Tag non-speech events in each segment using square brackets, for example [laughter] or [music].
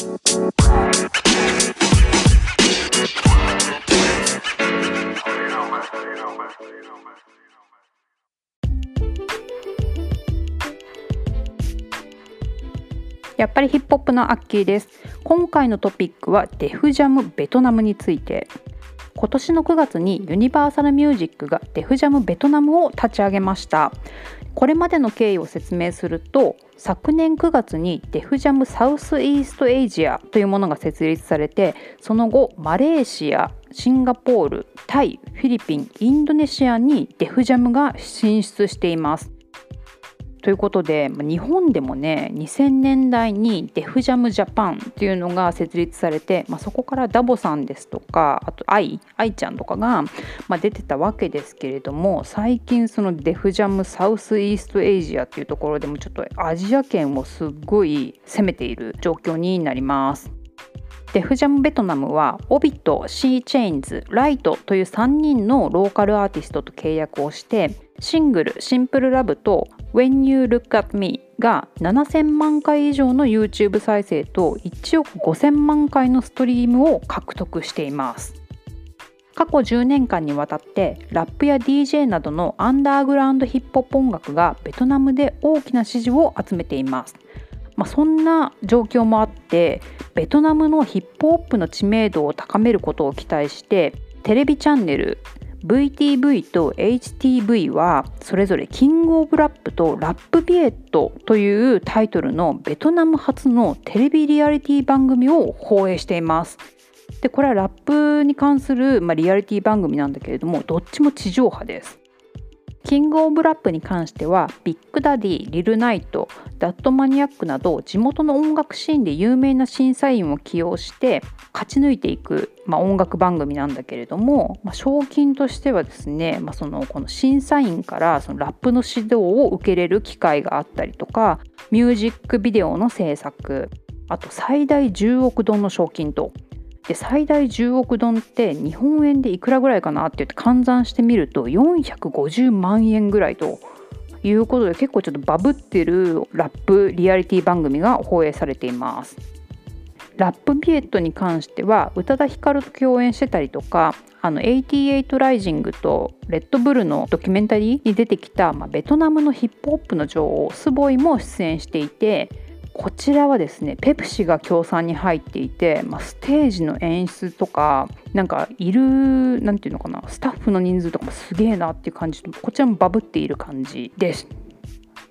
やっぱりヒップホップのアッキーです。今回のトピックはデフジャムベトナムについて。今年の9月にユニバーサルミュージックがデフジャムベトナムを立ち上げました。これまでの経緯を説明すると昨年9月にデフジャムサウスイーストエイジアというものが設立されてその後マレーシアシンガポールタイフィリピンインドネシアにデフジャムが進出しています。ということで日本でもね2000年代にデフジャムジャパンっていうのが設立されて、まあ、そこからダボさんですとかあと愛愛ちゃんとかが、まあ、出てたわけですけれども最近そのデフジャムサウスイーストエイジアっていうところでもちょっとアジア圏をすっごい攻めている状況になります。デフジャムベトナムはオビット、シーチェインズ、ライトという3人のローカルアーティストと契約をしてシングル「シンプルラブと「When You Look at Me」が7000万回以上の YouTube 再生と1億5000万回のストリームを獲得しています。過去10年間にわたってラップや DJ などのアンダーグラウンドヒップホップ音楽がベトナムで大きな支持を集めています。まあ、そんな状況もあってベトナムのヒップホップの知名度を高めることを期待してテレビチャンネル VTV と HTV はそれぞれキングオブラップとラップビエットというタイトルのベトナム初のテレビリアリティ番組を放映しています。でこれはラップに関する、まあ、リアリティ番組なんだけれどもどっちも地上波です。King of Rap に関しては BigDaddy、 Lil' Knight、 Datmaniac など地元の音楽シーンで有名な審査員を起用して勝ち抜いていく、まあ、音楽番組なんだけれども、まあ、賞金としてはですね、まあ、そのこの審査員からそのラップの指導を受けれる機会があったりとかミュージックビデオの制作あと最大10億ドンの賞金とで最大10億ドンって日本円でいくらぐらいかなって言って換算してみると450万円ぐらいということで結構ちょっとバブってるラップリアリティ番組が放映されています。ラップビエットに関しては宇多田ヒカルと共演してたりとかあの88ライジングとレッドブルのドキュメンタリーに出てきた、まあ、ベトナムのヒップホップの女王スボイも出演していてこちらはですねペプシが協賛に入っていて、まあ、ステージの演出とかなんかいる何て言うのかなスタッフの人数とかもすげえなっていう感じこちらもバブっている感じです。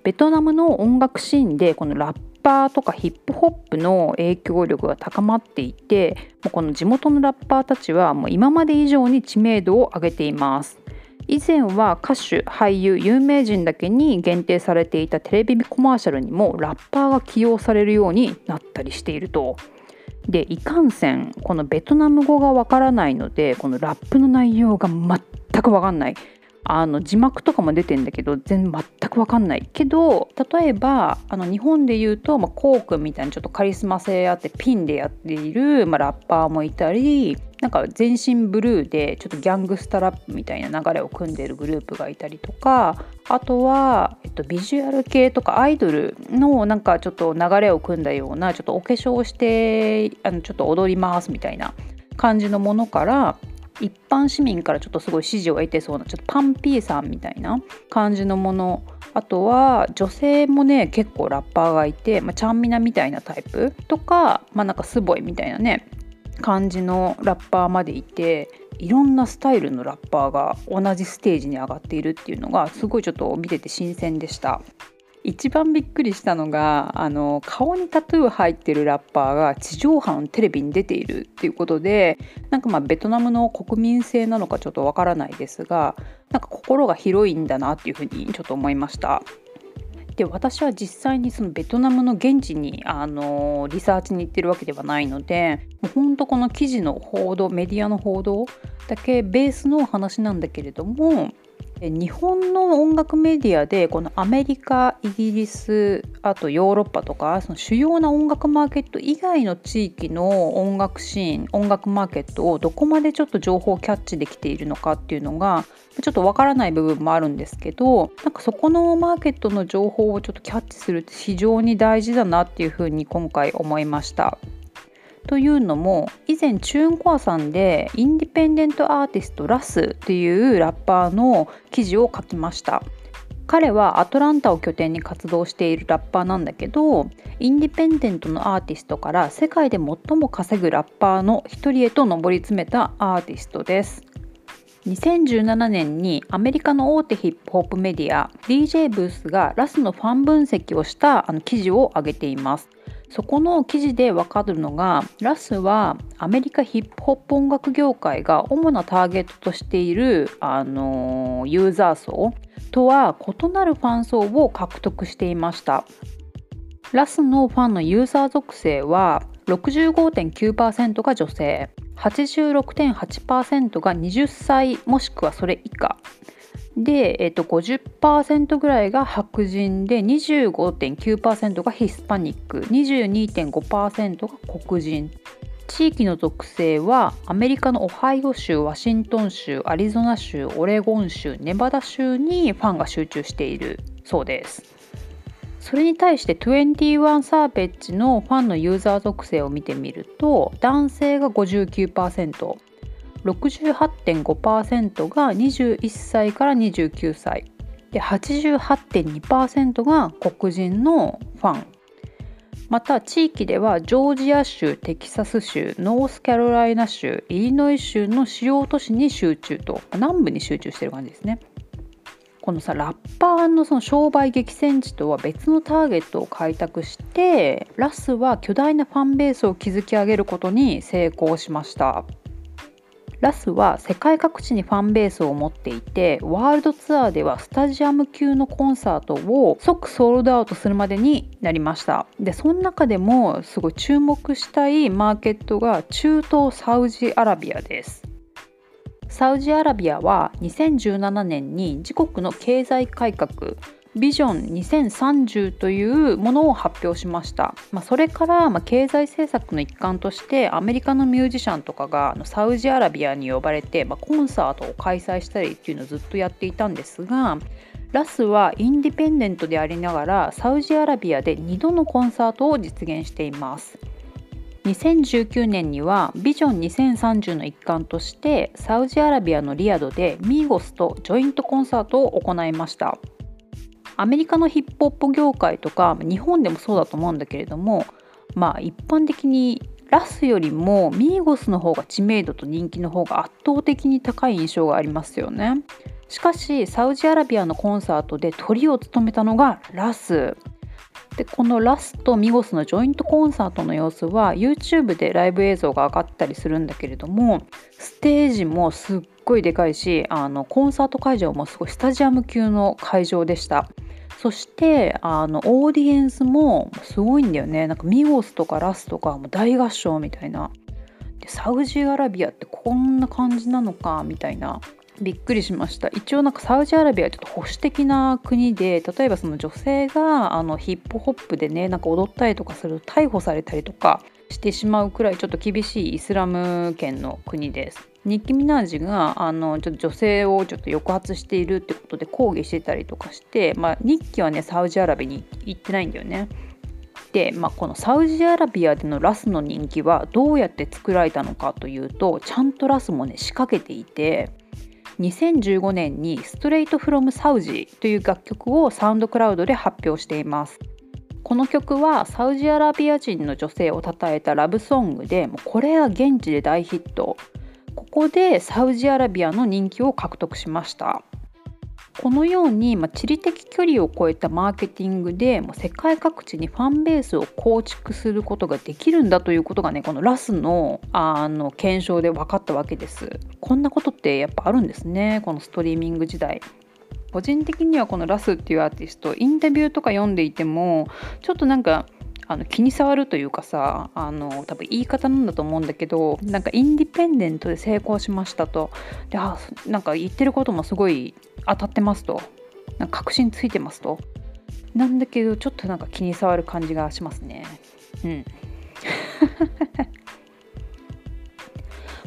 ベトナムの音楽シーンでこのラッパーとかヒップホップの影響力が高まっていてもうこの地元のラッパーたちはもう今まで以上に知名度を上げています。以前は歌手俳優有名人だけに限定されていたテレビコマーシャルにもラッパーが起用されるようになったりしていると。でいかんせんこのベトナム語がわからないのでこのラップの内容が全くわかんないあの字幕とかも出てんだけど全全く分かんないけど例えばあの日本で言うと、まあ、コウ君みたいにちょっとカリスマ性あってピンでやっている、まあ、ラッパーもいたりなんか全身ブルーでちょっとギャングスタラップみたいな流れを組んでいるグループがいたりとかあとは、えっと、ビジュアル系とかアイドルのなんかちょっと流れを組んだようなちょっとお化粧してあのちょっと踊りますみたいな感じのものから一般市民からちょっとすごい支持を得てそうなちょっとパンピーさんみたいな感じのものあとは女性もね結構ラッパーがいて、まあ、ちゃんみなみたいなタイプとかまあなんかすぼいみたいなね感じのラッパーまでいていろんなスタイルのラッパーが同じステージに上がっているっていうのがすごいちょっと見てて新鮮でした。一番びっくりしたのがあの顔にタトゥー入ってるラッパーが地上波のテレビに出ているっていうことでなんかまあベトナムの国民性なのかちょっとわからないですがなんか心が広いんだなっていうふうにちょっと思いました。で私は実際にそのベトナムの現地にあのリサーチに行ってるわけではないのでもうほんとこの記事の報道メディアの報道だけベースの話なんだけれども日本の音楽メディアでこのアメリカイギリスあとヨーロッパとかその主要な音楽マーケット以外の地域の音楽シーン音楽マーケットをどこまでちょっと情報をキャッチできているのかっていうのがちょっとわからない部分もあるんですけどなんかそこのマーケットの情報をちょっとキャッチするって非常に大事だなっていうふうに今回思いました。というのも以前チューンコアさんでインディペンデントアーティストラスっていうラッパーの記事を書きました。彼はアトランタを拠点に活動しているラッパーなんだけどインディペンデントのアーティストから世界で最も稼ぐラッパーの一人へと上り詰めたアーティストです。2017年にアメリカの大手ヒップホップメディア DJ ブースがラスのファン分析をしたあの記事を上げています。そこの記事でわかるのがラスはアメリカヒップホップ音楽業界が主なターゲットとしている、あのユーザー層とは異なるファン層を獲得していました。ラスのファンのユーザー属性は65.9%が女性86.8%が20歳もしくはそれ以下。で、えっと、50%ぐらいが白人で25.9%がヒスパニック22.5%が黒人。地域の属性はアメリカのオハイオ州ワシントン州アリゾナ州オレゴン州ネバダ州にファンが集中しているそうです。それに対して21サーペッジのファンのユーザー属性を見てみると男性が59% 68.5%が21歳から29歳。で88.2%が黒人のファン。また地域ではジョージア州テキサス州ノースカロライナ州イリノイ州の主要都市に集中と南部に集中してる感じですね。このさラッパーのその商売激戦地とは別のターゲットを開拓してラスは巨大なファンベースを築き上げることに成功しました。ラスは世界各地にファンベースを持っていてワールドツアーではスタジアム級のコンサートを即ソールドアウトするまでになりました。でその中でもすごい注目したいマーケットが中東サウジアラビアです。サウジアラビアは2017年に自国の経済改革ビジョン2030というものを発表しました、まあ、それから、まあ、経済政策の一環としてアメリカのミュージシャンとかがサウジアラビアに呼ばれて、まあ、コンサートを開催したりっていうのをずっとやっていたんですがラスはインディペンデントでありながらサウジアラビアで2度のコンサートを実現しています。2019年にはビジョン2030の一環としてサウジアラビアのリアドでミーゴスとジョイントコンサートを行いました。アメリカのヒップホップ業界とか日本でもそうだと思うんだけれどもまあ一般的にラスよりもミーゴスの方が知名度と人気の方が圧倒的に高い印象がありますよね。しかしサウジアラビアのコンサートでトリを務めたのがラス。でこのラスとミゴスのジョイントコンサートの様子は YouTube でライブ映像が上がったりするんだけれどもステージもすっごいでかいしあのコンサート会場もすごいスタジアム級の会場でした。そしてあのオーディエンスもすごいんだよね。なんかミゴスとかラスとかも大合唱みたいな。でサウジアラビアってこんな感じなのかみたいな。びっくりしました。一応なんかサウジアラビアはちょっと保守的な国で例えばその女性があのヒップホップでねなんか踊ったりとかすると逮捕されたりとかしてしまうくらいちょっと厳しいイスラム圏の国です。ニッキ・ミナージがあのちょっと女性をちょっと抑圧しているってことで抗議してたりとかして、まあ、ニッキはねサウジアラビアに行ってないんだよね。で、まあ、このサウジアラビアでのラスの人気はどうやって作られたのかというとちゃんとラスもね仕掛けていて2015年に「ストレートフロムサウジという楽曲をサウンドクラウドで発表していますこの曲はサウジアラビア人の女性を称えたラブソングでもうこれは現地で大ヒット。ここでサウジアラビアの人気を獲得しました。このように、まあ、地理的距離を超えたマーケティングでもう世界各地にファンベースを構築することができるんだということがねこのラスのあの検証で分かったわけです。こんなことってやっぱあるんですねこのストリーミング時代。個人的にはこのラスっていうアーティストインタビューとか読んでいてもちょっとなんかあの気に障るというかさあの多分言い方なんだと思うんだけどなんかインディペンデントで成功しましたと。であなんか言ってることもすごい当たってますと。なんか確信ついてますと。なんだけどちょっとなんか気に障る感じがしますね。うん。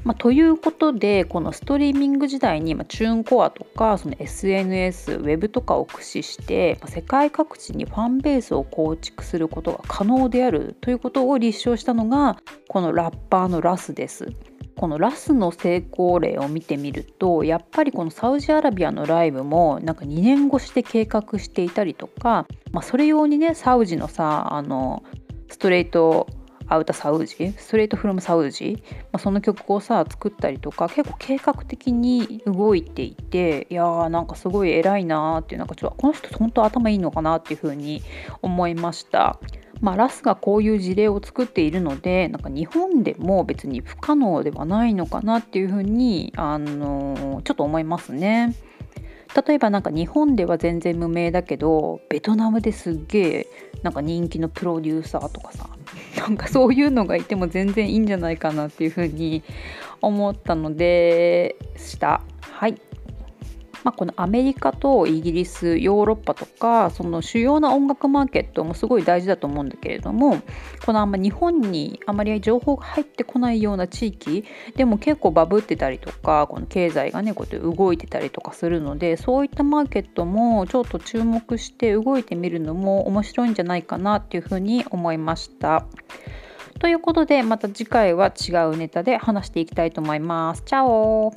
まあ、ということでこのストリーミング時代に、まあ、チューンコアとかその SNS ウェブとかを駆使して、まあ、世界各地にファンベースを構築することが可能であるということを立証したのがこのラッパーのラスです。このラスの成功例を見てみるとやっぱりこのサウジアラビアのライブもなんか2年越しで計画していたりとか、まあ、それ用にねサウジのさあのストレートアウタサウジストレートフロムサウジ、まあ、その曲をさ作ったりとか結構計画的に動いていていやーなんかすごい偉いなーっていうなんかちょっとこの人本当頭いいのかなっていうふうに思いました。まあ、ラスがこういう事例を作っているのでなんか日本でも別に不可能ではないのかなっていうふうにあのちょっと思いますね。例えばなんか日本では全然無名だけどベトナムですっげえなんか人気のプロデューサーとかさ [laughs] なんかそういうのがいても全然いいんじゃないかなっていうふうに思ったのでした。はい。まあ、このアメリカとイギリスヨーロッパとかその主要な音楽マーケットもすごい大事だと思うんだけれどもこのあんま日本にあまり情報が入ってこないような地域でも結構バブってたりとかこの経済がねこうやって動いてたりとかするのでそういったマーケットもちょっと注目して動いてみるのも面白いんじゃないかなっていうふうに思いました。ということでまた次回は違うネタで話していきたいと思います。チャオ